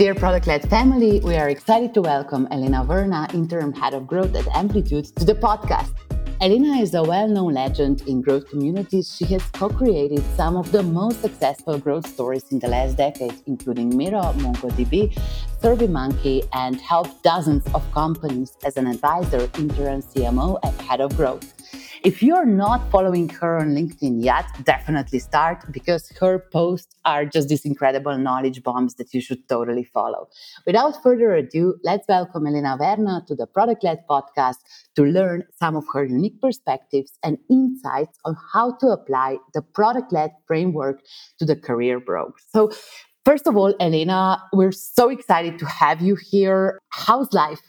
Dear Product Led family, we are excited to welcome Elena Verna, Interim Head of Growth at Amplitude, to the podcast. Elena is a well known legend in growth communities. She has co created some of the most successful growth stories in the last decade, including Miro, MongoDB, SurveyMonkey, and helped dozens of companies as an advisor, interim CMO, and head of growth. If you're not following her on LinkedIn yet, definitely start because her posts are just these incredible knowledge bombs that you should totally follow. Without further ado, let's welcome Elena Verna to the Product Led podcast to learn some of her unique perspectives and insights on how to apply the product led framework to the career broke. So, First of all, Elena, we're so excited to have you here. How's life?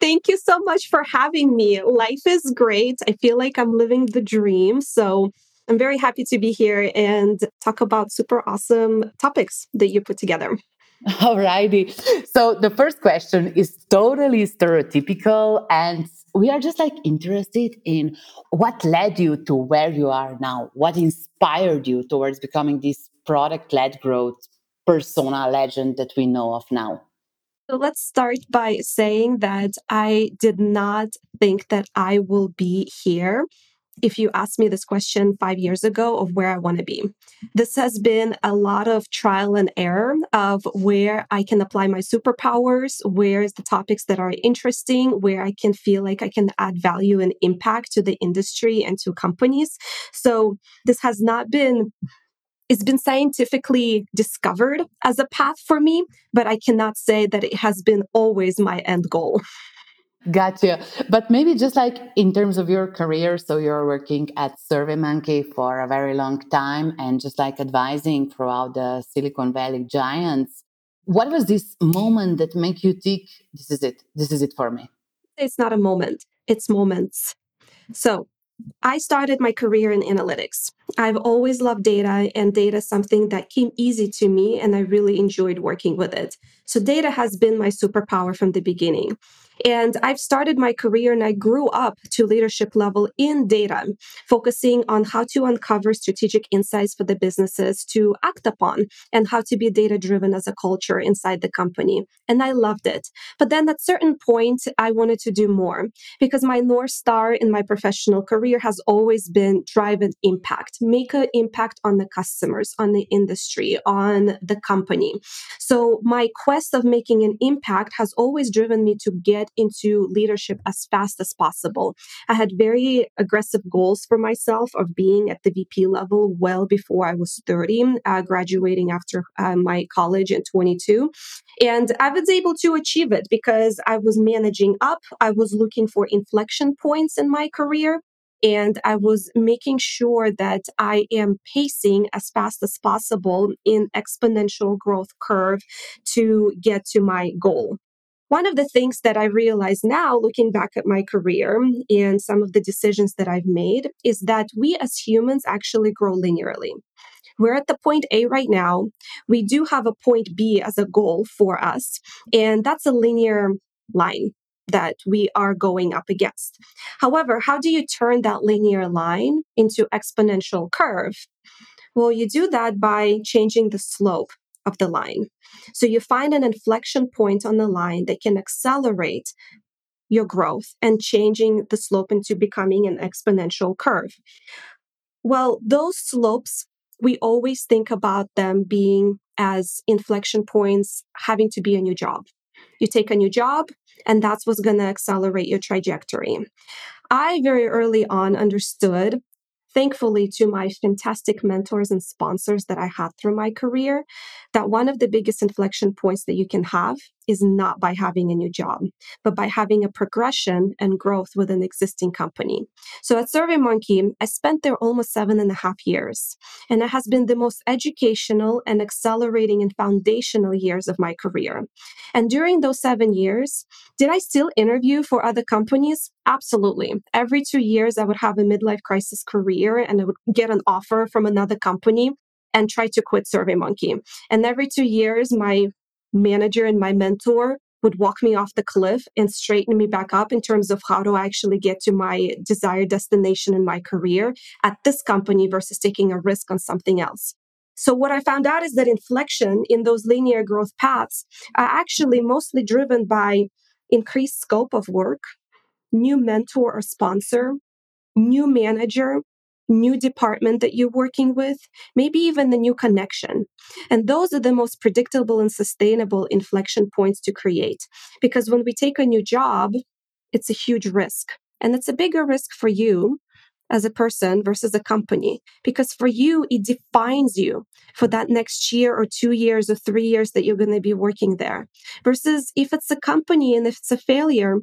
Thank you so much for having me. Life is great. I feel like I'm living the dream. So I'm very happy to be here and talk about super awesome topics that you put together. Alrighty. So the first question is totally stereotypical and we are just like interested in what led you to where you are now. What inspired you towards becoming this product led growth persona legend that we know of now? So let's start by saying that I did not think that I will be here if you asked me this question five years ago of where I want to be. This has been a lot of trial and error of where I can apply my superpowers, where's the topics that are interesting, where I can feel like I can add value and impact to the industry and to companies. So this has not been it's been scientifically discovered as a path for me, but I cannot say that it has been always my end goal. Gotcha. But maybe just like in terms of your career, so you're working at SurveyMonkey for a very long time and just like advising throughout the Silicon Valley giants. What was this moment that make you think this is it? This is it for me? It's not a moment, it's moments. So I started my career in analytics. I've always loved data, and data is something that came easy to me, and I really enjoyed working with it. So, data has been my superpower from the beginning. And I've started my career and I grew up to leadership level in data, focusing on how to uncover strategic insights for the businesses to act upon and how to be data driven as a culture inside the company. And I loved it. But then at certain point, I wanted to do more because my North Star in my professional career has always been drive an impact, make an impact on the customers, on the industry, on the company. So my quest of making an impact has always driven me to get into leadership as fast as possible. I had very aggressive goals for myself of being at the VP level well before I was 30, uh, graduating after uh, my college in 22. And I was able to achieve it because I was managing up. I was looking for inflection points in my career. And I was making sure that I am pacing as fast as possible in exponential growth curve to get to my goal. One of the things that I realize now, looking back at my career and some of the decisions that I've made, is that we as humans actually grow linearly. We're at the point A right now. We do have a point B as a goal for us, and that's a linear line that we are going up against. However, how do you turn that linear line into exponential curve? Well, you do that by changing the slope of the line. So you find an inflection point on the line that can accelerate your growth and changing the slope into becoming an exponential curve. Well, those slopes, we always think about them being as inflection points having to be a new job. You take a new job, and that's what's going to accelerate your trajectory. I very early on understood thankfully to my fantastic mentors and sponsors that I had through my career, that one of the biggest inflection points that you can have is not by having a new job, but by having a progression and growth with an existing company. So at SurveyMonkey, I spent there almost seven and a half years, and it has been the most educational and accelerating and foundational years of my career. And during those seven years, did I still interview for other companies? Absolutely. Every two years, I would have a midlife crisis career and I would get an offer from another company and try to quit SurveyMonkey. And every two years, my manager and my mentor would walk me off the cliff and straighten me back up in terms of how to actually get to my desired destination in my career at this company versus taking a risk on something else. So, what I found out is that inflection in those linear growth paths are actually mostly driven by increased scope of work, new mentor or sponsor, new manager, new department that you're working with, maybe even the new connection. And those are the most predictable and sustainable inflection points to create. Because when we take a new job, it's a huge risk. And it's a bigger risk for you as a person versus a company because for you it defines you for that next year or two years or three years that you're going to be working there versus if it's a company and if it's a failure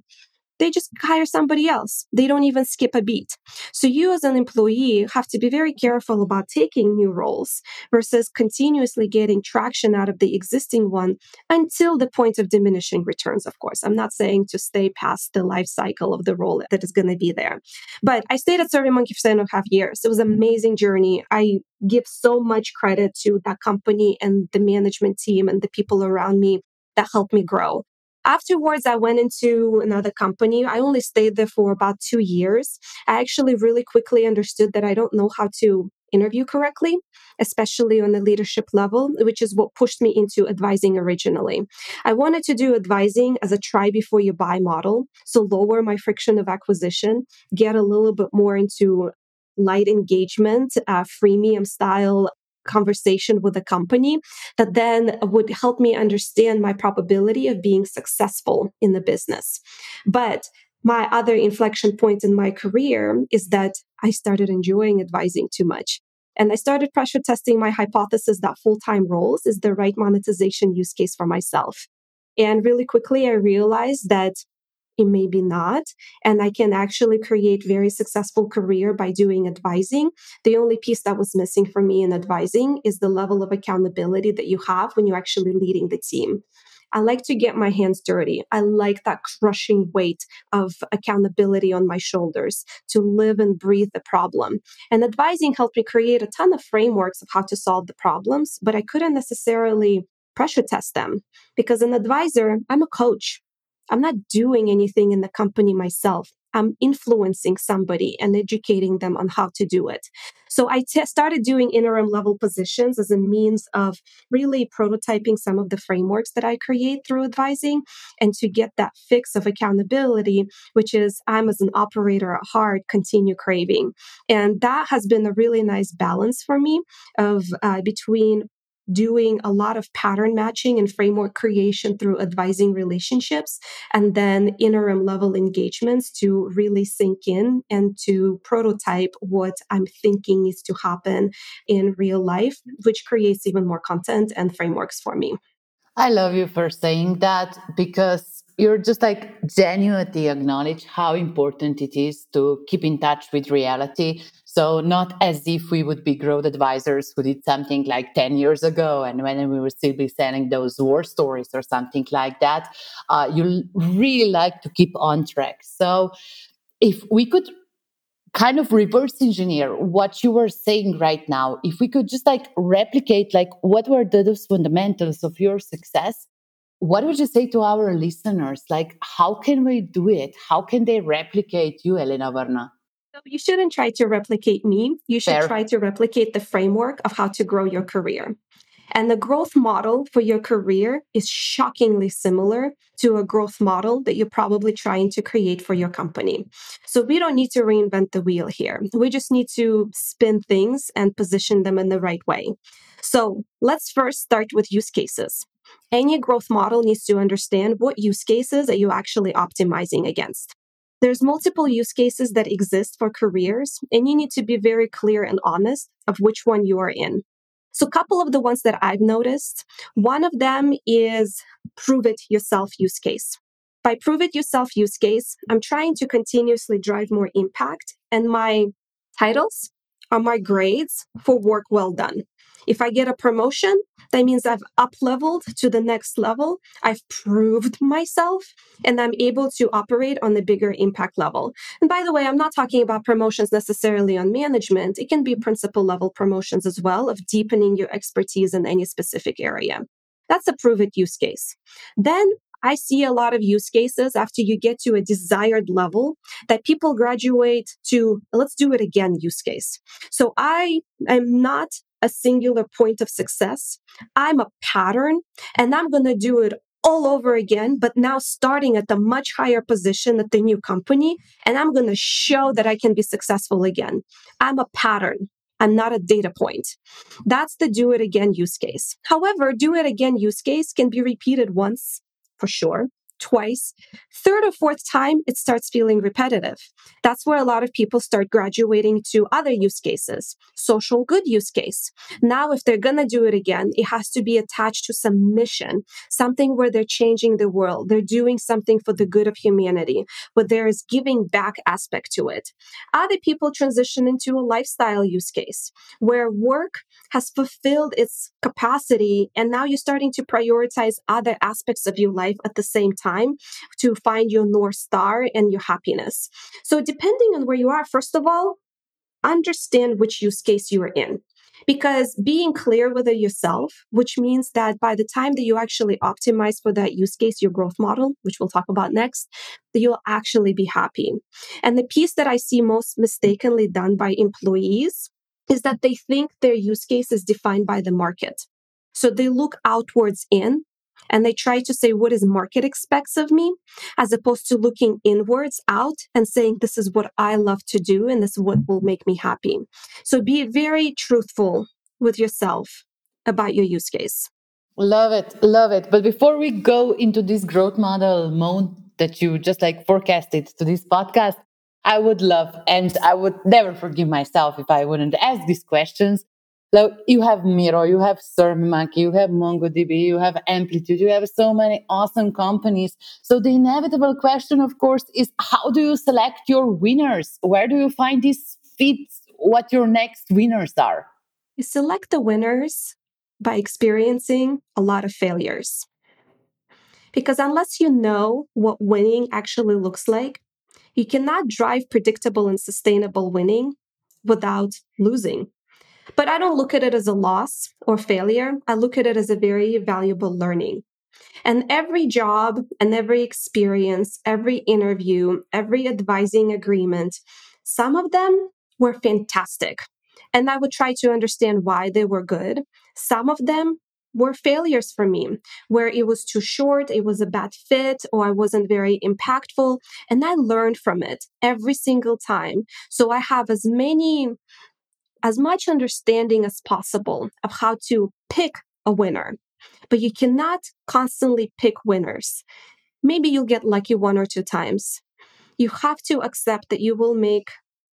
they just hire somebody else. They don't even skip a beat. So you as an employee have to be very careful about taking new roles versus continuously getting traction out of the existing one until the point of diminishing returns, of course. I'm not saying to stay past the life cycle of the role that is going to be there. But I stayed at SurveyMonkey for seven and a half years. It was an amazing journey. I give so much credit to that company and the management team and the people around me that helped me grow. Afterwards, I went into another company. I only stayed there for about two years. I actually really quickly understood that I don't know how to interview correctly, especially on the leadership level, which is what pushed me into advising originally. I wanted to do advising as a try before you buy model, so lower my friction of acquisition, get a little bit more into light engagement, uh, freemium style conversation with a company that then would help me understand my probability of being successful in the business. But my other inflection point in my career is that I started enjoying advising too much. And I started pressure testing my hypothesis that full time roles is the right monetization use case for myself. And really quickly, I realized that it may be not and i can actually create very successful career by doing advising the only piece that was missing for me in advising is the level of accountability that you have when you're actually leading the team I like to get my hands dirty. I like that crushing weight of accountability on my shoulders to live and breathe the problem. And advising helped me create a ton of frameworks of how to solve the problems, but I couldn't necessarily pressure test them because an advisor, I'm a coach. I'm not doing anything in the company myself. I'm influencing somebody and educating them on how to do it. So I t- started doing interim level positions as a means of really prototyping some of the frameworks that I create through advising and to get that fix of accountability, which is I'm as an operator at heart, continue craving. And that has been a really nice balance for me of uh, between doing a lot of pattern matching and framework creation through advising relationships and then interim level engagements to really sink in and to prototype what I'm thinking needs to happen in real life, which creates even more content and frameworks for me. I love you for saying that because you're just like genuinely acknowledge how important it is to keep in touch with reality. So not as if we would be growth advisors who did something like 10 years ago and when we would still be selling those war stories or something like that. Uh, you really like to keep on track. So if we could kind of reverse engineer what you were saying right now if we could just like replicate like what were the, those fundamentals of your success what would you say to our listeners? Like, how can we do it? How can they replicate you, Elena Verna? You shouldn't try to replicate me. You should Fair. try to replicate the framework of how to grow your career. And the growth model for your career is shockingly similar to a growth model that you're probably trying to create for your company. So we don't need to reinvent the wheel here. We just need to spin things and position them in the right way. So let's first start with use cases any growth model needs to understand what use cases are you actually optimizing against. There's multiple use cases that exist for careers, and you need to be very clear and honest of which one you are in. So, a couple of the ones that I've noticed, one of them is prove it yourself use case. By prove it yourself use case, I'm trying to continuously drive more impact, and my titles are my grades for work well done. If I get a promotion, that means I've up leveled to the next level. I've proved myself and I'm able to operate on the bigger impact level. And by the way, I'm not talking about promotions necessarily on management. It can be principal level promotions as well of deepening your expertise in any specific area. That's a prove it use case. Then I see a lot of use cases after you get to a desired level that people graduate to let's do it again use case. So I am not a singular point of success. I'm a pattern and I'm going to do it all over again, but now starting at a much higher position at the new company. And I'm going to show that I can be successful again. I'm a pattern. I'm not a data point. That's the do it again use case. However, do it again use case can be repeated once for sure twice. Third or fourth time, it starts feeling repetitive. That's where a lot of people start graduating to other use cases, social good use case. Now, if they're going to do it again, it has to be attached to some mission, something where they're changing the world. They're doing something for the good of humanity, but there is giving back aspect to it. Other people transition into a lifestyle use case where work has fulfilled its capacity and now you're starting to prioritize other aspects of your life at the same time to find your North Star and your happiness. So, depending on where you are, first of all, understand which use case you are in. Because being clear with it yourself, which means that by the time that you actually optimize for that use case, your growth model, which we'll talk about next, that you'll actually be happy. And the piece that I see most mistakenly done by employees is that they think their use case is defined by the market. So they look outwards in and they try to say what is market expects of me? as opposed to looking inwards out and saying this is what i love to do and this is what will make me happy. So be very truthful with yourself about your use case. Love it love it. But before we go into this growth model mode that you just like forecasted to this podcast i would love and i would never forgive myself if i wouldn't ask these questions like you have Miro, you have SurveyMonkey, you have MongoDB, you have Amplitude, you have so many awesome companies. So the inevitable question, of course, is how do you select your winners? Where do you find these fits? What your next winners are? You select the winners by experiencing a lot of failures. Because unless you know what winning actually looks like, you cannot drive predictable and sustainable winning without losing. But I don't look at it as a loss or failure. I look at it as a very valuable learning. And every job and every experience, every interview, every advising agreement, some of them were fantastic. And I would try to understand why they were good. Some of them were failures for me, where it was too short, it was a bad fit, or I wasn't very impactful. And I learned from it every single time. So I have as many as much understanding as possible of how to pick a winner. But you cannot constantly pick winners. Maybe you'll get lucky one or two times. You have to accept that you will make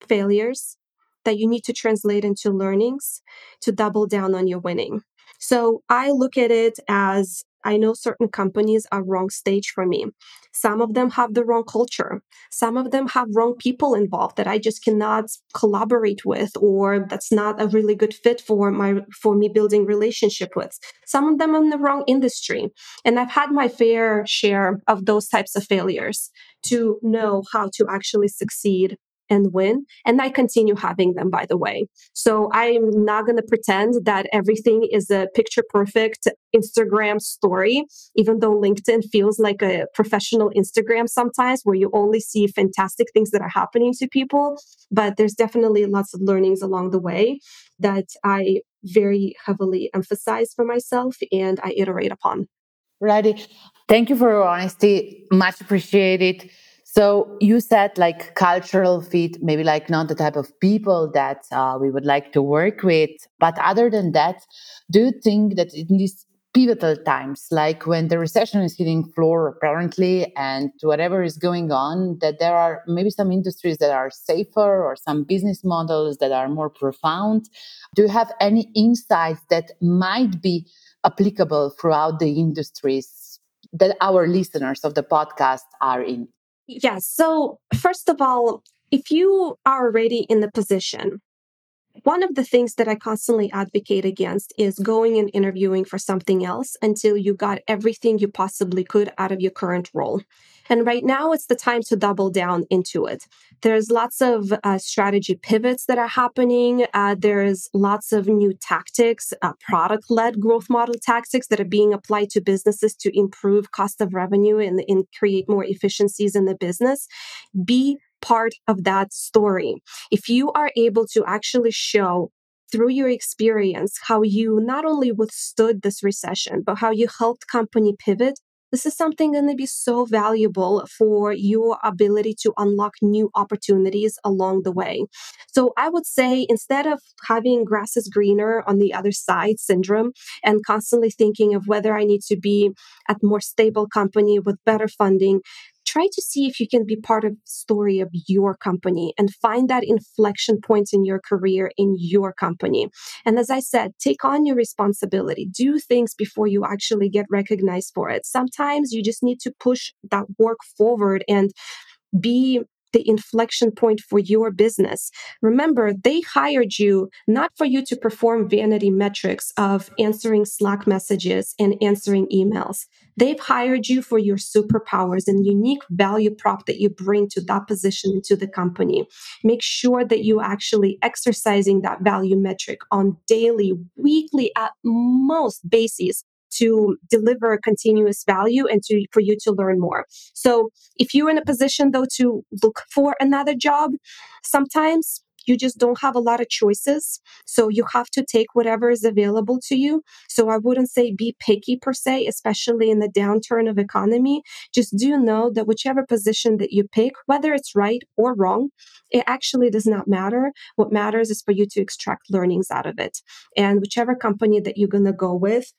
failures, that you need to translate into learnings to double down on your winning. So I look at it as I know certain companies are wrong stage for me. Some of them have the wrong culture. Some of them have wrong people involved that I just cannot collaborate with or that's not a really good fit for my for me building relationship with. Some of them in the wrong industry. And I've had my fair share of those types of failures to know how to actually succeed and win. And I continue having them, by the way. So I'm not going to pretend that everything is a picture perfect Instagram story, even though LinkedIn feels like a professional Instagram sometimes where you only see fantastic things that are happening to people. But there's definitely lots of learnings along the way that I very heavily emphasize for myself and I iterate upon. Righty. Thank you for your honesty. Much appreciated. So you said like cultural fit, maybe like not the type of people that uh, we would like to work with. But other than that, do you think that in these pivotal times, like when the recession is hitting floor apparently, and whatever is going on, that there are maybe some industries that are safer or some business models that are more profound? Do you have any insights that might be applicable throughout the industries that our listeners of the podcast are in? Yes. So, first of all, if you are already in the position, one of the things that I constantly advocate against is going and interviewing for something else until you got everything you possibly could out of your current role. And right now, it's the time to double down into it. There's lots of uh, strategy pivots that are happening. Uh, there's lots of new tactics, uh, product led growth model tactics that are being applied to businesses to improve cost of revenue and, and create more efficiencies in the business. Be part of that story. If you are able to actually show through your experience, how you not only withstood this recession, but how you helped company pivot this is something going to be so valuable for your ability to unlock new opportunities along the way. So I would say instead of having grass is greener on the other side syndrome and constantly thinking of whether I need to be at more stable company with better funding, try to see if you can be part of the story of your company and find that inflection point in your career in your company. And as I said, take on your responsibility. Do things before you actually get recognized for it. Sometimes you just need to push that work forward and be the inflection point for your business. Remember, they hired you not for you to perform vanity metrics of answering Slack messages and answering emails. They've hired you for your superpowers and unique value prop that you bring to that position into the company. Make sure that you actually exercising that value metric on daily, weekly, at most basis to deliver continuous value and to for you to learn more. So if you're in a position though to look for another job, sometimes you just don't have a lot of choices. So you have to take whatever is available to you. So I wouldn't say be picky per se, especially in the downturn of economy. Just do know that whichever position that you pick, whether it's right or wrong, it actually does not matter. What matters is for you to extract learnings out of it. And whichever company that you're going to go with,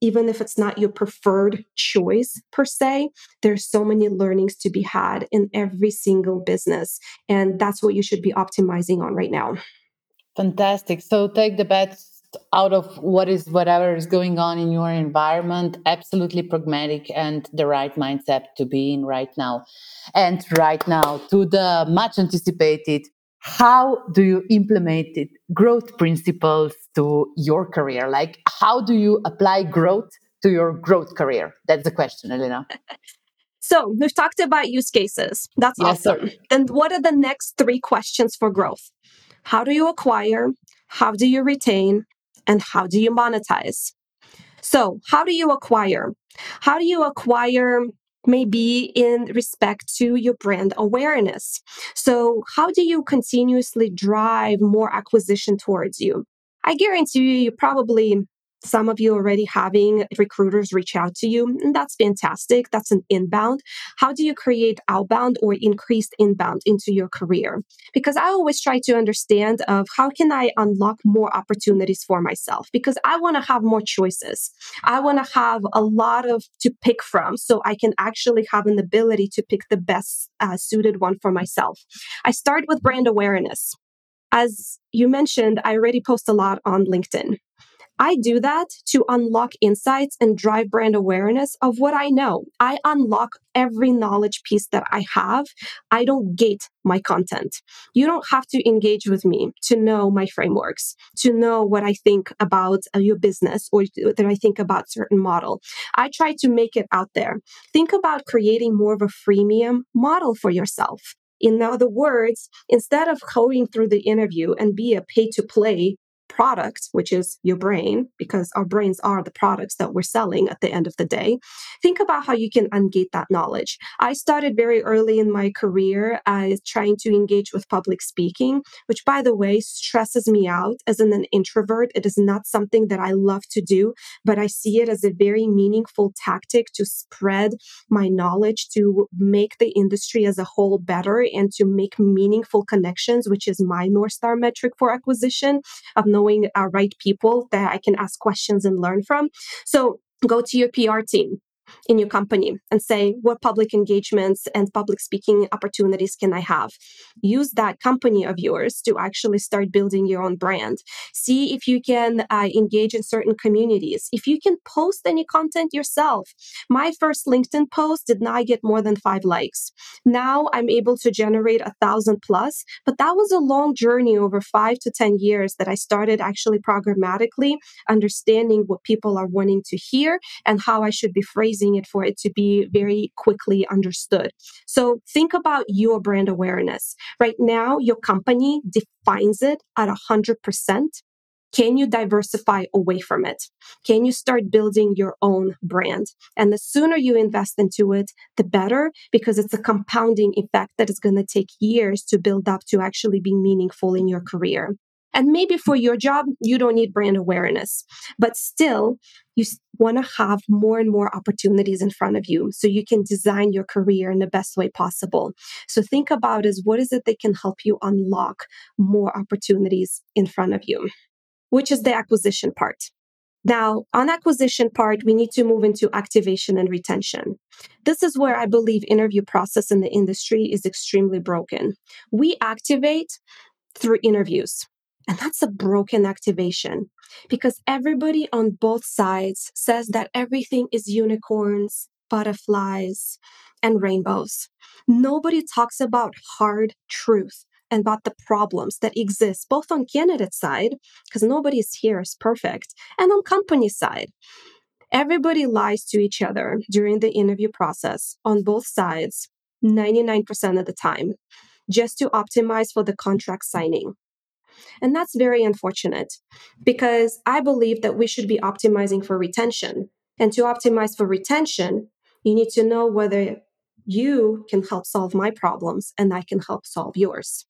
even if it's not your preferred choice per se, there's so many learnings to be had in every single business. And that's what you should be optimizing on right now. Fantastic. So take the best out of what is whatever is going on in your environment absolutely pragmatic and the right mindset to be in right now and right now to the much anticipated how do you implement it, growth principles to your career? Like, how do you apply growth to your growth career? That's the question, Elena. So we've talked about use cases. That's yes, awesome. Sir. Then what are the next three questions for growth? How do you acquire? How do you retain? And how do you monetize? So, how do you acquire? How do you acquire may be in respect to your brand awareness. So, how do you continuously drive more acquisition towards you? I guarantee you, you probably some of you already having recruiters reach out to you. And that's fantastic. That's an inbound. How do you create outbound or increased inbound into your career? Because I always try to understand of how can I unlock more opportunities for myself? Because I want to have more choices. I want to have a lot of to pick from so I can actually have an ability to pick the best uh, suited one for myself. I start with brand awareness. As you mentioned, I already post a lot on LinkedIn. I do that to unlock insights and drive brand awareness of what I know. I unlock every knowledge piece that I have. I don't gate my content. You don't have to engage with me to know my frameworks, to know what I think about uh, your business or that I think about certain model. I try to make it out there. Think about creating more of a freemium model for yourself. In other words, instead of going through the interview and be a pay to play product, which is your brain, because our brains are the products that we're selling at the end of the day, think about how you can ungate that knowledge. I started very early in my career as trying to engage with public speaking, which, by the way, stresses me out as an, introvert. It is not something that I love to do, but I see it as a very meaningful tactic to spread my knowledge, to make the industry as a whole better, and to make meaningful connections, which is my North Star metric for acquisition of knowing our right people that I can ask questions and learn from. So go to your PR team in your company and say, what public engagements and public speaking opportunities can I have? Use that company of yours to actually start building your own brand. See if you can uh, engage in certain communities. If you can post any content yourself. My first LinkedIn post did not get more than five likes. Now I'm able to generate a thousand plus, but that was a long journey over five to 10 years that I started actually programmatically understanding what people are wanting to hear and how I should be phrasing it for it to be very quickly understood. So think about your brand awareness. Right now, your company defines it at 100%. Can you diversify away from it? Can you start building your own brand? And the sooner you invest into it, the better, because it's a compounding effect that is going to take years to build up to actually be meaningful in your career. And maybe for your job, you don't need brand awareness, but still, you want to have more and more opportunities in front of you so you can design your career in the best way possible. So think about is what is it that can help you unlock more opportunities in front of you, which is the acquisition part. Now, on acquisition part, we need to move into activation and retention. This is where I believe interview process in the industry is extremely broken. We activate through interviews. And that's a broken activation because everybody on both sides says that everything is unicorns, butterflies, and rainbows. Nobody talks about hard truth and about the problems that exist both on candidate side, because nobody is here is perfect, and on company side. Everybody lies to each other during the interview process on both sides 99% of the time, just to optimize for the contract signing. And that's very unfortunate because I believe that we should be optimizing for retention. And to optimize for retention, you need to know whether you can help solve my problems and I can help solve yours.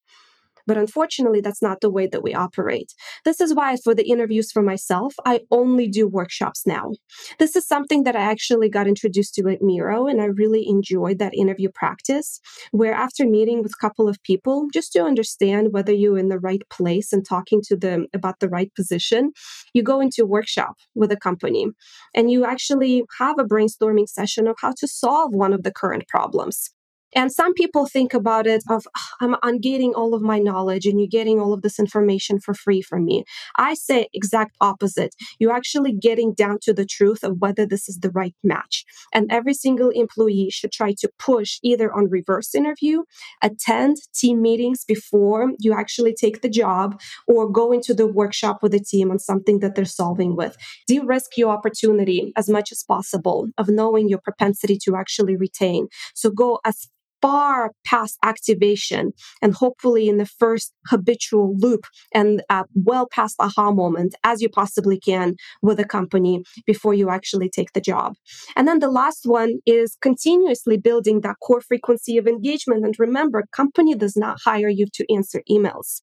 But unfortunately, that's not the way that we operate. This is why, for the interviews for myself, I only do workshops now. This is something that I actually got introduced to at Miro, and I really enjoyed that interview practice. Where after meeting with a couple of people, just to understand whether you're in the right place and talking to them about the right position, you go into a workshop with a company and you actually have a brainstorming session of how to solve one of the current problems. And some people think about it of ah, I'm, I'm getting all of my knowledge and you're getting all of this information for free from me. I say exact opposite. You're actually getting down to the truth of whether this is the right match. And every single employee should try to push either on reverse interview, attend team meetings before you actually take the job, or go into the workshop with the team on something that they're solving with. De-risk your opportunity as much as possible of knowing your propensity to actually retain. So go as far past activation and hopefully in the first habitual loop and uh, well past aha moment as you possibly can with a company before you actually take the job. And then the last one is continuously building that core frequency of engagement. And remember, company does not hire you to answer emails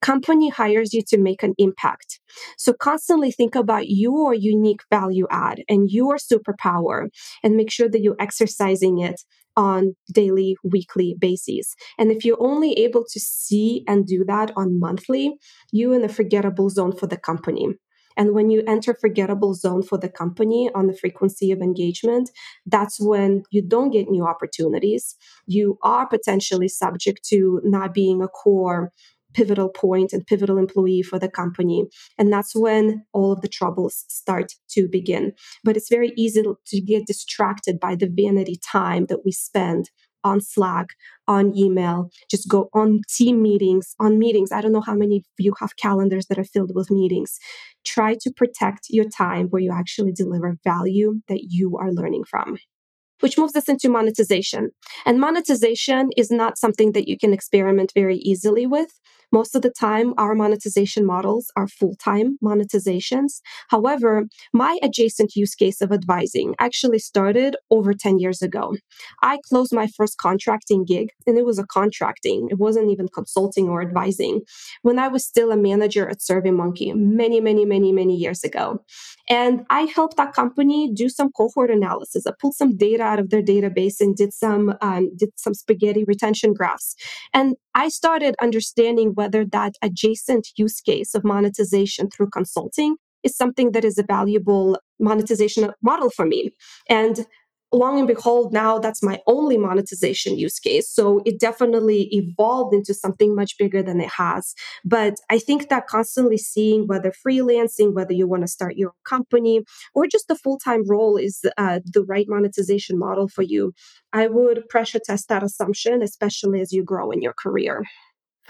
company hires you to make an impact. So constantly think about your unique value add and your superpower and make sure that you're exercising it on daily, weekly basis. And if you're only able to see and do that on monthly, you're in a forgettable zone for the company. And when you enter forgettable zone for the company on the frequency of engagement, that's when you don't get new opportunities. You are potentially subject to not being a core pivotal point and pivotal employee for the company. And that's when all of the troubles start to begin. But it's very easy to get distracted by the vanity time that we spend on Slack, on email, just go on team meetings, on meetings. I don't know how many of you have calendars that are filled with meetings. Try to protect your time where you actually deliver value that you are learning from which moves us into monetization. And monetization is not something that you can experiment very easily with. Most of the time, our monetization models are full time monetizations. However, my adjacent use case of advising actually started over 10 years ago. I closed my first contracting gig, and it was a contracting, it wasn't even consulting or advising, when I was still a manager at SurveyMonkey many, many, many, many years ago. And I helped that company do some cohort analysis. I pulled some data out of their database and did some um, did some spaghetti retention graphs. And I started understanding whether that adjacent use case of monetization through consulting is something that is a valuable monetization model for me. And long and behold, now that's my only monetization use case. So it definitely evolved into something much bigger than it has. But I think that constantly seeing whether freelancing, whether you want to start your company or just a full time role is uh, the right monetization model for you, I would pressure test that assumption, especially as you grow in your career.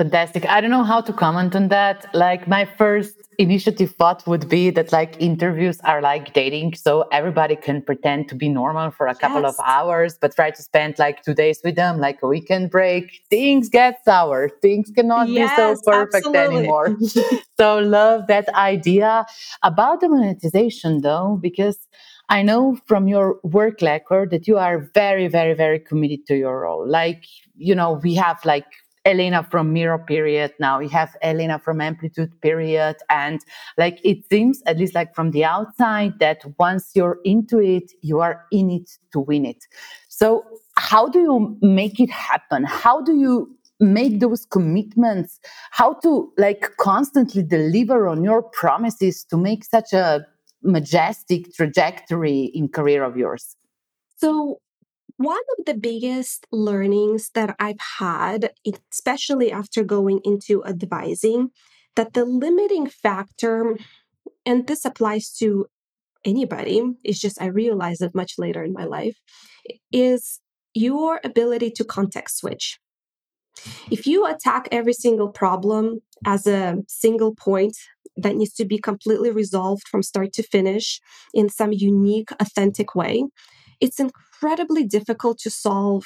Fantastic. I don't know how to comment on that. Like my first initiative thought would be that like interviews are like dating. So everybody can pretend to be normal for a couple yes. of hours, but try to spend like two days with them, like a weekend break. Things get sour. Things cannot yes, be so perfect absolutely. anymore. so love that idea about the monetization though, because I know from your work record that you are very, very, very committed to your role. Like, you know, we have like Elena from Miro period. Now we have Elena from Amplitude period. And like it seems, at least like from the outside, that once you're into it, you are in it to win it. So how do you make it happen? How do you make those commitments? How to like constantly deliver on your promises to make such a majestic trajectory in career of yours? So one of the biggest learnings that I've had, especially after going into advising, that the limiting factor, and this applies to anybody, is just I realized it much later in my life, is your ability to context switch. If you attack every single problem as a single point that needs to be completely resolved from start to finish in some unique, authentic way, it's incredibly difficult to solve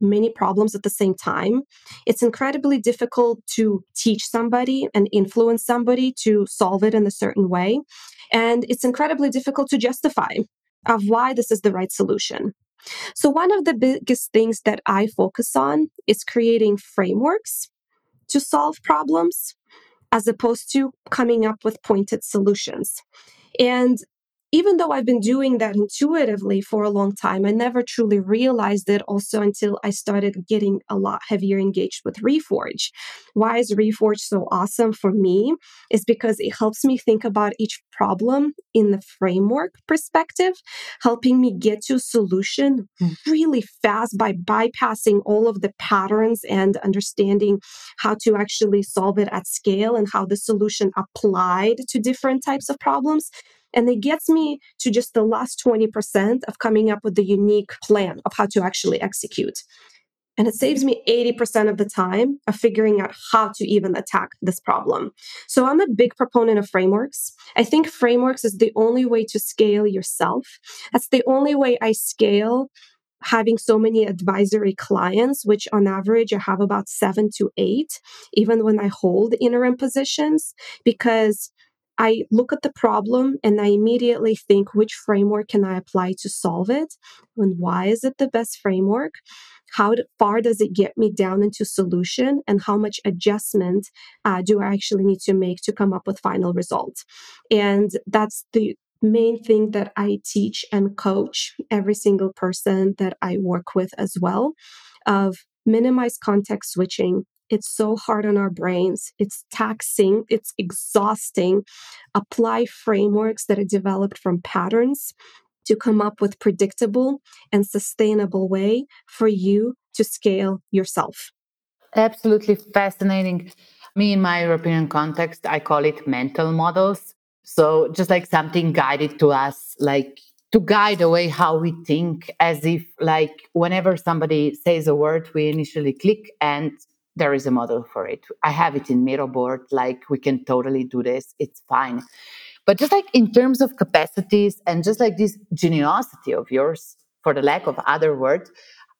many problems at the same time. It's incredibly difficult to teach somebody and influence somebody to solve it in a certain way. And it's incredibly difficult to justify of why this is the right solution. So, one of the biggest things that I focus on is creating frameworks to solve problems as opposed to coming up with pointed solutions. And even though I've been doing that intuitively for a long time, I never truly realized it also until I started getting a lot heavier engaged with Reforge. Why is Reforge so awesome for me? Is because it helps me think about each problem in the framework perspective, helping me get to a solution really fast by bypassing all of the patterns and understanding how to actually solve it at scale and how the solution applied to different types of problems and it gets me to just the last 20% of coming up with the unique plan of how to actually execute. And it saves me 80% of the time of figuring out how to even attack this problem. So I'm a big proponent of frameworks. I think frameworks is the only way to scale yourself. That's the only way I scale having so many advisory clients, which on average I have about seven to eight, even when I hold interim positions, because I look at the problem and I immediately think which framework can I apply to solve it and why is it the best framework? How far does it get me down into solution and how much adjustment uh, do I actually need to make to come up with final results? And that's the main thing that I teach and coach every single person that I work with as well of minimize context switching it's so hard on our brains. It's taxing, it's exhausting. Apply frameworks that are developed from patterns to come up with predictable and sustainable way for you to scale yourself. Absolutely fascinating. Me, in my European context, I call it mental models. So, just like something guided to us, like to guide the way how we think, as if, like, whenever somebody says a word, we initially click and there is a model for it. I have it in Miro board, like we can totally do this, it's fine. But just like in terms of capacities and just like this generosity of yours, for the lack of other words,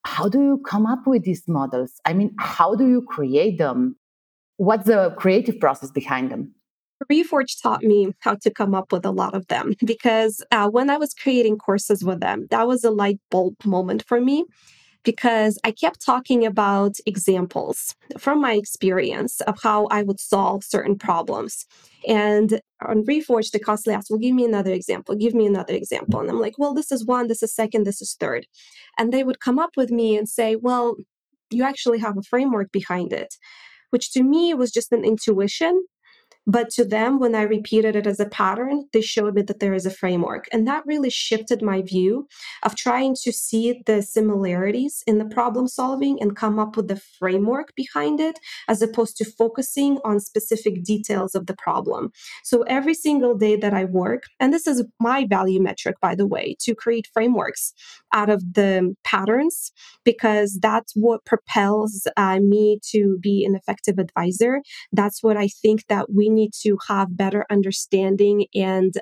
how do you come up with these models? I mean, how do you create them? What's the creative process behind them? Reforge taught me how to come up with a lot of them because uh, when I was creating courses with them, that was a light bulb moment for me because I kept talking about examples from my experience of how I would solve certain problems. And on Reforge, they constantly ask, Well, give me another example, give me another example. And I'm like, Well, this is one, this is second, this is third. And they would come up with me and say, Well, you actually have a framework behind it, which to me was just an intuition but to them, when I repeated it as a pattern, they showed me that there is a framework. And that really shifted my view of trying to see the similarities in the problem solving and come up with the framework behind it, as opposed to focusing on specific details of the problem. So every single day that I work, and this is my value metric, by the way, to create frameworks out of the patterns, because that's what propels uh, me to be an effective advisor. That's what I think that we need to have better understanding and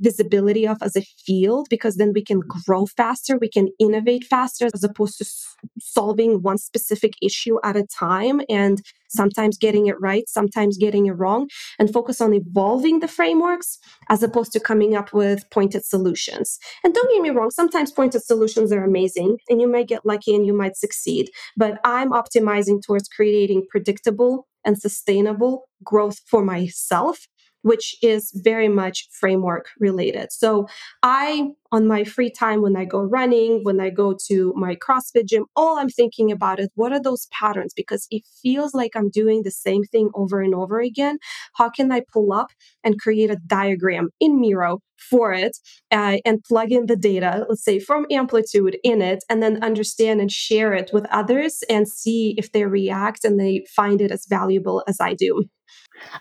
visibility of as a field because then we can grow faster, we can innovate faster as opposed to s- solving one specific issue at a time and sometimes getting it right, sometimes getting it wrong, and focus on evolving the frameworks as opposed to coming up with pointed solutions. And don't get me wrong, sometimes pointed solutions are amazing and you might get lucky and you might succeed, but I'm optimizing towards creating predictable and sustainable growth for myself which is very much framework related. So I, on my free time, when I go running, when I go to my CrossFit gym, all I'm thinking about is what are those patterns? Because it feels like I'm doing the same thing over and over again. How can I pull up and create a diagram in Miro for it uh, and plug in the data, let's say from Amplitude in it, and then understand and share it with others and see if they react and they find it as valuable as I do.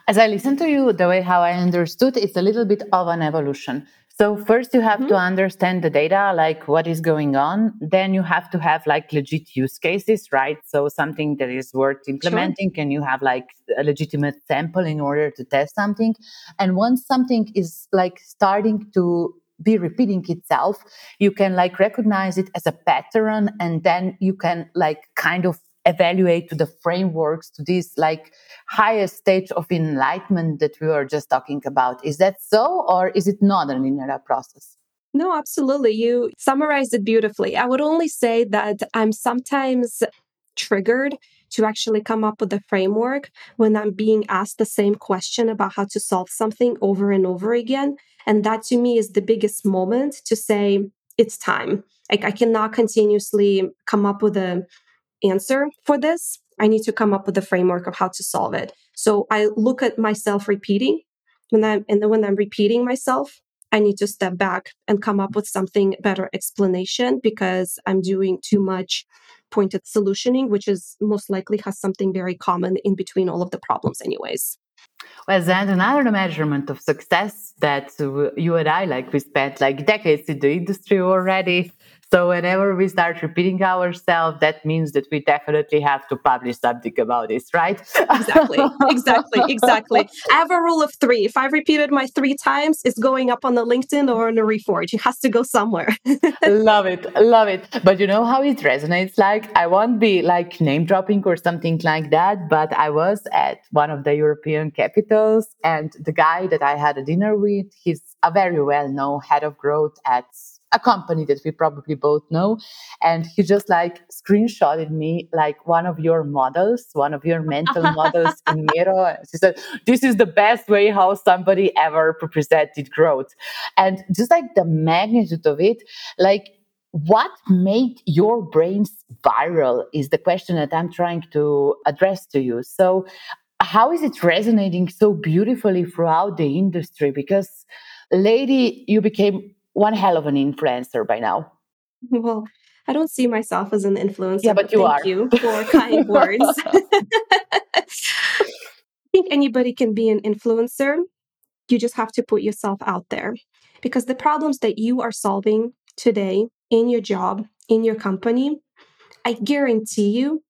As I listen to you, the way how I understood, it's a little bit of an evolution. So first you have mm-hmm. to understand the data, like what is going on. Then you have to have like legit use cases, right? So something that is worth implementing sure. and you have like a legitimate sample in order to test something. And once something is like starting to be repeating itself, you can like recognize it as a pattern and then you can like kind of evaluate to the frameworks to this like higher stage of enlightenment that we were just talking about is that so or is it not a linear process no absolutely you summarized it beautifully i would only say that i'm sometimes triggered to actually come up with a framework when I'm being asked the same question about how to solve something over and over again. And that to me is the biggest moment to say, it's time. Like I cannot continuously come up with a answer for this. I need to come up with a framework of how to solve it. So I look at myself repeating when I'm, and then when I'm repeating myself, I need to step back and come up with something better explanation because I'm doing too much pointed solutioning, which is most likely has something very common in between all of the problems, anyways. Well, then another measurement of success that you and I like we spent like decades in the industry already so whenever we start repeating ourselves, that means that we definitely have to publish something about this, right? exactly, exactly, exactly. I have a rule of three. If I repeated my three times, it's going up on the LinkedIn or on the Reforge. It has to go somewhere. love it, love it. But you know how it resonates? Like I won't be like name dropping or something like that, but I was at one of the European capitals, and the guy that I had a dinner with, he's a very well known head of growth at a company that we probably both know. And he just like screenshotted me like one of your models, one of your mental models in Miro. And she said, This is the best way how somebody ever represented growth. And just like the magnitude of it, like what made your brains viral is the question that I'm trying to address to you. So, how is it resonating so beautifully throughout the industry? Because, lady, you became one hell of an influencer by now. Well, I don't see myself as an influencer. Yeah, but, but you thank are. you for kind words. I think anybody can be an influencer. You just have to put yourself out there because the problems that you are solving today in your job, in your company, I guarantee you,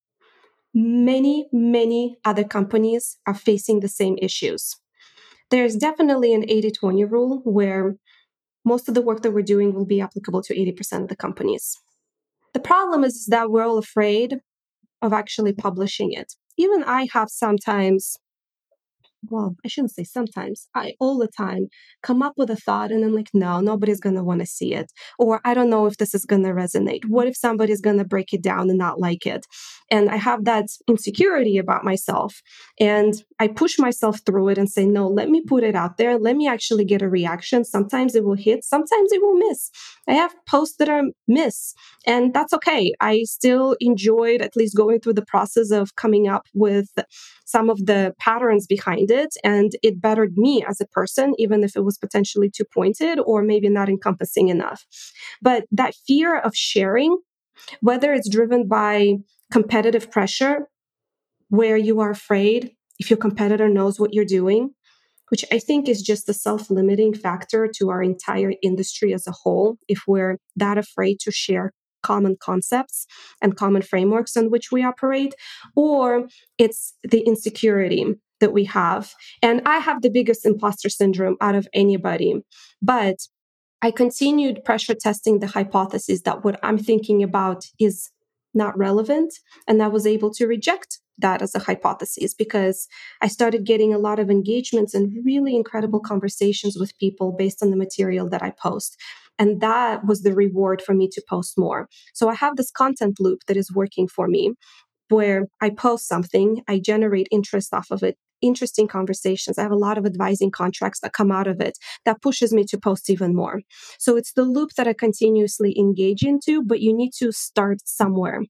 many, many other companies are facing the same issues. There's definitely an 80 20 rule where most of the work that we're doing will be applicable to 80% of the companies. The problem is that we're all afraid of actually publishing it. Even I have sometimes well, I shouldn't say sometimes, I all the time come up with a thought and I'm like, no, nobody's going to want to see it. Or I don't know if this is going to resonate. What if somebody's going to break it down and not like it? And I have that insecurity about myself. And I push myself through it and say, no, let me put it out there. Let me actually get a reaction. Sometimes it will hit, sometimes it will miss. I have posts that are miss, and that's okay. I still enjoyed at least going through the process of coming up with some of the patterns behind it. And it bettered me as a person, even if it was potentially too pointed or maybe not encompassing enough. But that fear of sharing, whether it's driven by competitive pressure, where you are afraid if your competitor knows what you're doing, which I think is just a self limiting factor to our entire industry as a whole, if we're that afraid to share common concepts and common frameworks on which we operate, or it's the insecurity that we have. And I have the biggest imposter syndrome out of anybody. But I continued pressure testing the hypothesis that what I'm thinking about is not relevant. And I was able to reject that as a hypothesis because I started getting a lot of engagements and really incredible conversations with people based on the material that I post. And that was the reward for me to post more. So I have this content loop that is working for me where I post something, I generate interest off of it, interesting conversations. I have a lot of advising contracts that come out of it that pushes me to post even more. So it's the loop that I continuously engage into, but you need to start somewhere.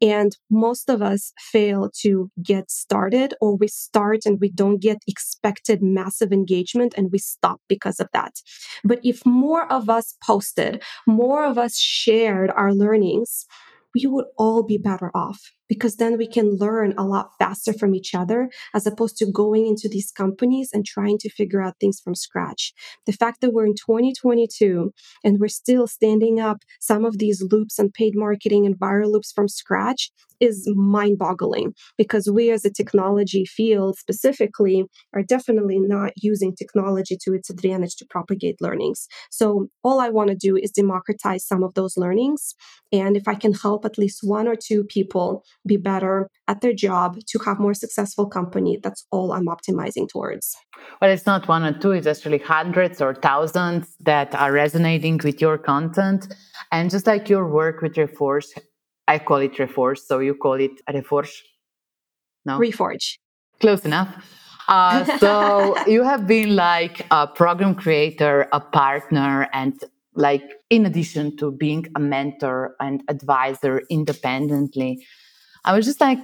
And most of us fail to get started, or we start and we don't get expected massive engagement and we stop because of that. But if more of us posted, more of us shared our learnings, we would all be better off because then we can learn a lot faster from each other as opposed to going into these companies and trying to figure out things from scratch. The fact that we're in 2022 and we're still standing up some of these loops and paid marketing and viral loops from scratch is mind boggling because we as a technology field specifically are definitely not using technology to its advantage to propagate learnings. So all I want to do is democratize some of those learnings. And if I can help at least one or two people be better at their job to have more successful company, that's all I'm optimizing towards. Well, it's not one or two, it's actually hundreds or thousands that are resonating with your content. And just like your work with Reforge I call it Reforge, so you call it Reforge? No? Reforge. Close enough. Uh, so you have been like a program creator, a partner, and like in addition to being a mentor and advisor independently, I was just like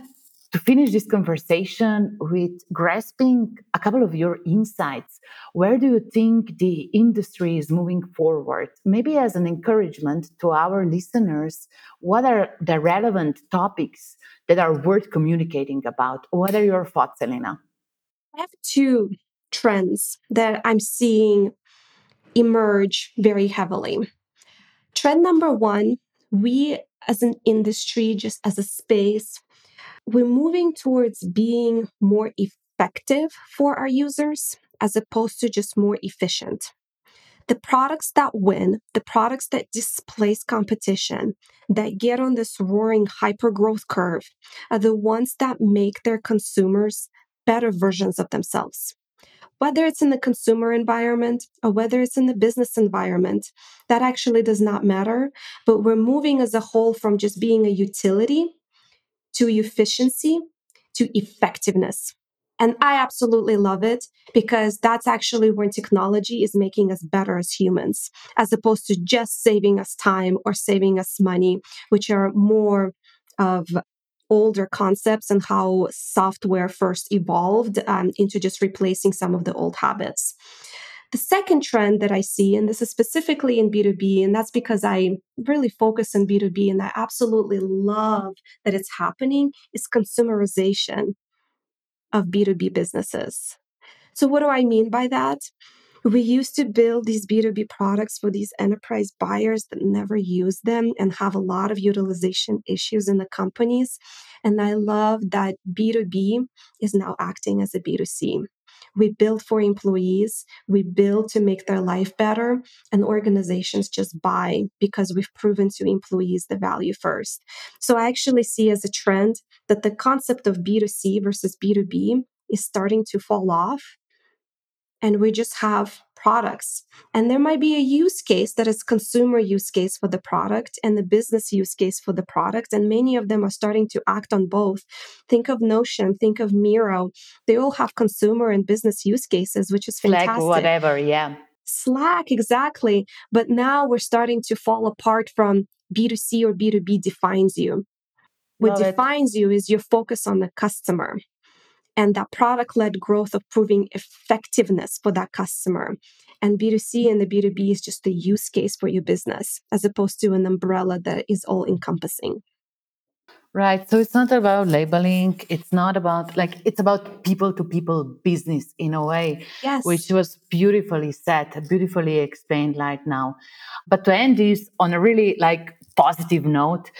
to finish this conversation with grasping a couple of your insights. Where do you think the industry is moving forward? Maybe as an encouragement to our listeners, what are the relevant topics that are worth communicating about? What are your thoughts, Elena? I have two trends that I'm seeing emerge very heavily. Trend number one, we as an industry, just as a space, we're moving towards being more effective for our users as opposed to just more efficient. The products that win, the products that displace competition, that get on this roaring hyper growth curve, are the ones that make their consumers better versions of themselves. Whether it's in the consumer environment or whether it's in the business environment, that actually does not matter. But we're moving as a whole from just being a utility to efficiency to effectiveness. And I absolutely love it because that's actually when technology is making us better as humans, as opposed to just saving us time or saving us money, which are more of older concepts and how software first evolved um, into just replacing some of the old habits. The second trend that I see, and this is specifically in B2B, and that's because I really focus on B2B and I absolutely love that it's happening, is consumerization of B2B businesses. So, what do I mean by that? We used to build these B2B products for these enterprise buyers that never use them and have a lot of utilization issues in the companies. And I love that B2B is now acting as a B2C. We build for employees, we build to make their life better, and organizations just buy because we've proven to employees the value first. So I actually see as a trend that the concept of B2C versus B2B is starting to fall off and we just have products. And there might be a use case that is consumer use case for the product and the business use case for the product. And many of them are starting to act on both. Think of Notion, think of Miro. They all have consumer and business use cases, which is fantastic. Like whatever, yeah. Slack, exactly. But now we're starting to fall apart from B2C or B2B defines you. What Love defines it. you is your focus on the customer and that product led growth of proving effectiveness for that customer. And B2C and the B2B is just the use case for your business as opposed to an umbrella that is all encompassing. Right. So it's not about labeling. It's not about like, it's about people to people business in a way, yes. which was beautifully said, beautifully explained right now. But to end this on a really like positive note.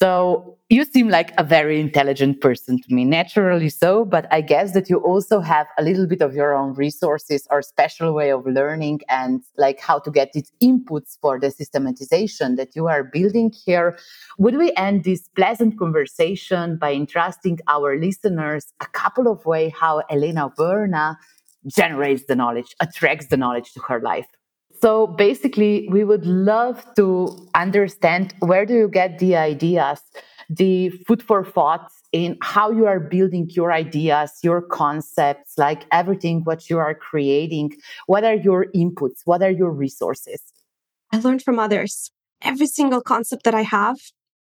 So you seem like a very intelligent person to me, naturally so, but I guess that you also have a little bit of your own resources or special way of learning and like how to get these inputs for the systematization that you are building here. Would we end this pleasant conversation by entrusting our listeners a couple of ways how Elena Verna generates the knowledge, attracts the knowledge to her life? So basically, we would love to understand where do you get the ideas the food for thought in how you are building your ideas, your concepts, like everything what you are creating. What are your inputs? What are your resources? I learned from others. Every single concept that I have,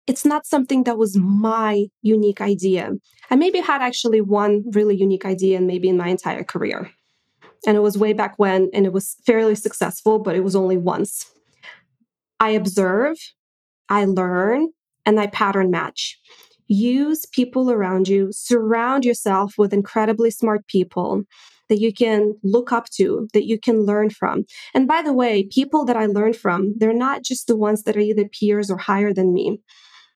it's not something that was my unique idea. I maybe had actually one really unique idea and maybe in my entire career. And it was way back when, and it was fairly successful, but it was only once. I observe, I learn, and I pattern match. Use people around you, surround yourself with incredibly smart people that you can look up to, that you can learn from. And by the way, people that I learn from, they're not just the ones that are either peers or higher than me.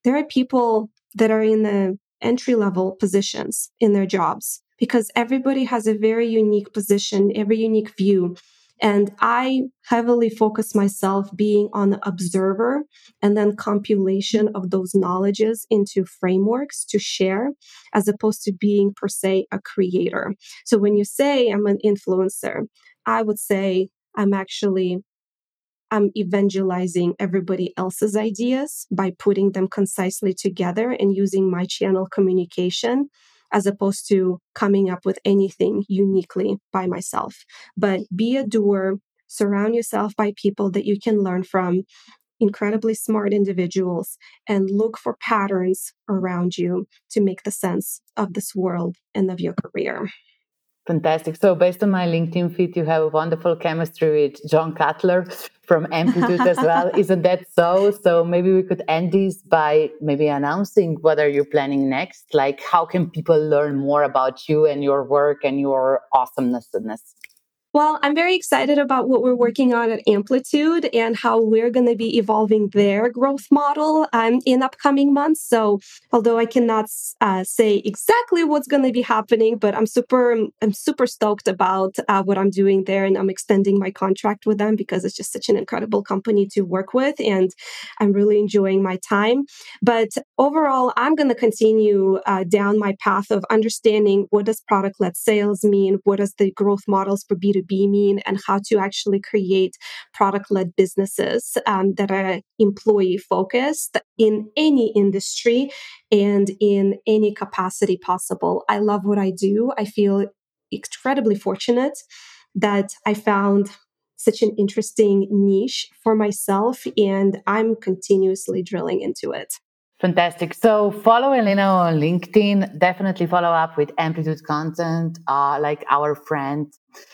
There are people that are in the entry level positions in their jobs because everybody has a very unique position, every unique view. And I heavily focus myself being on the observer and then compilation of those knowledges into frameworks to share, as opposed to being per se a creator. So when you say I'm an influencer, I would say I'm actually I'm evangelizing everybody else's ideas by putting them concisely together and using my channel communication as opposed to coming up with anything uniquely by myself. But be a doer, surround yourself by people that you can learn from, incredibly smart individuals, and look for patterns around you to make the sense of this world and of your career. Fantastic. So, based on my LinkedIn feed, you have a wonderful chemistry with John Cutler from Amplitude as well. Isn't that so? So, maybe we could end this by maybe announcing what are you planning next? Like, how can people learn more about you and your work and your awesomeness? Well, I'm very excited about what we're working on at Amplitude and how we're going to be evolving their growth model um, in upcoming months. So, although I cannot uh, say exactly what's going to be happening, but I'm super, I'm super stoked about uh, what I'm doing there, and I'm extending my contract with them because it's just such an incredible company to work with, and I'm really enjoying my time. But overall, I'm going to continue uh, down my path of understanding what does product-led sales mean, what does the growth models for B2 B2B mean and how to actually create product led businesses um, that are employee focused in any industry and in any capacity possible. I love what I do. I feel incredibly fortunate that I found such an interesting niche for myself and I'm continuously drilling into it. Fantastic. So follow Elena on LinkedIn. Definitely follow up with Amplitude content. Uh, like our friend,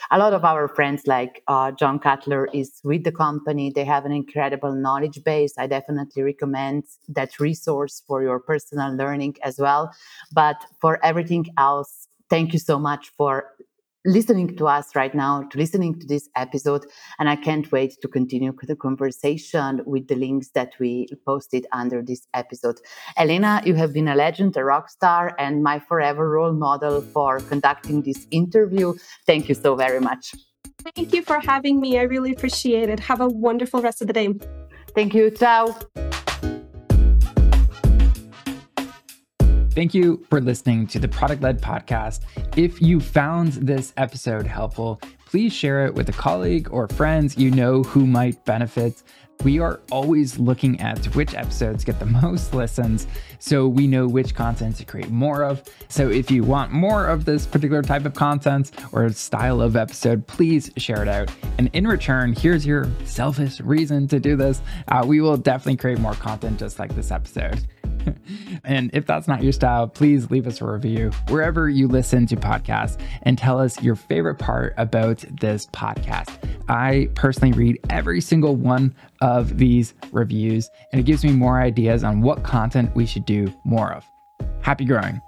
a lot of our friends, like uh, John Cutler, is with the company. They have an incredible knowledge base. I definitely recommend that resource for your personal learning as well. But for everything else, thank you so much for listening to us right now, to listening to this episode. And I can't wait to continue the conversation with the links that we posted under this episode. Elena, you have been a legend, a rock star, and my forever role model for conducting this interview. Thank you so very much. Thank you for having me. I really appreciate it. Have a wonderful rest of the day. Thank you. Ciao. Thank you for listening to the Product Led Podcast. If you found this episode helpful, please share it with a colleague or friends you know who might benefit. We are always looking at which episodes get the most listens so we know which content to create more of. So if you want more of this particular type of content or style of episode, please share it out. And in return, here's your selfish reason to do this. Uh, we will definitely create more content just like this episode. and if that's not your style, please leave us a review wherever you listen to podcasts and tell us your favorite part about this podcast. I personally read every single one of these reviews, and it gives me more ideas on what content we should do more of. Happy growing.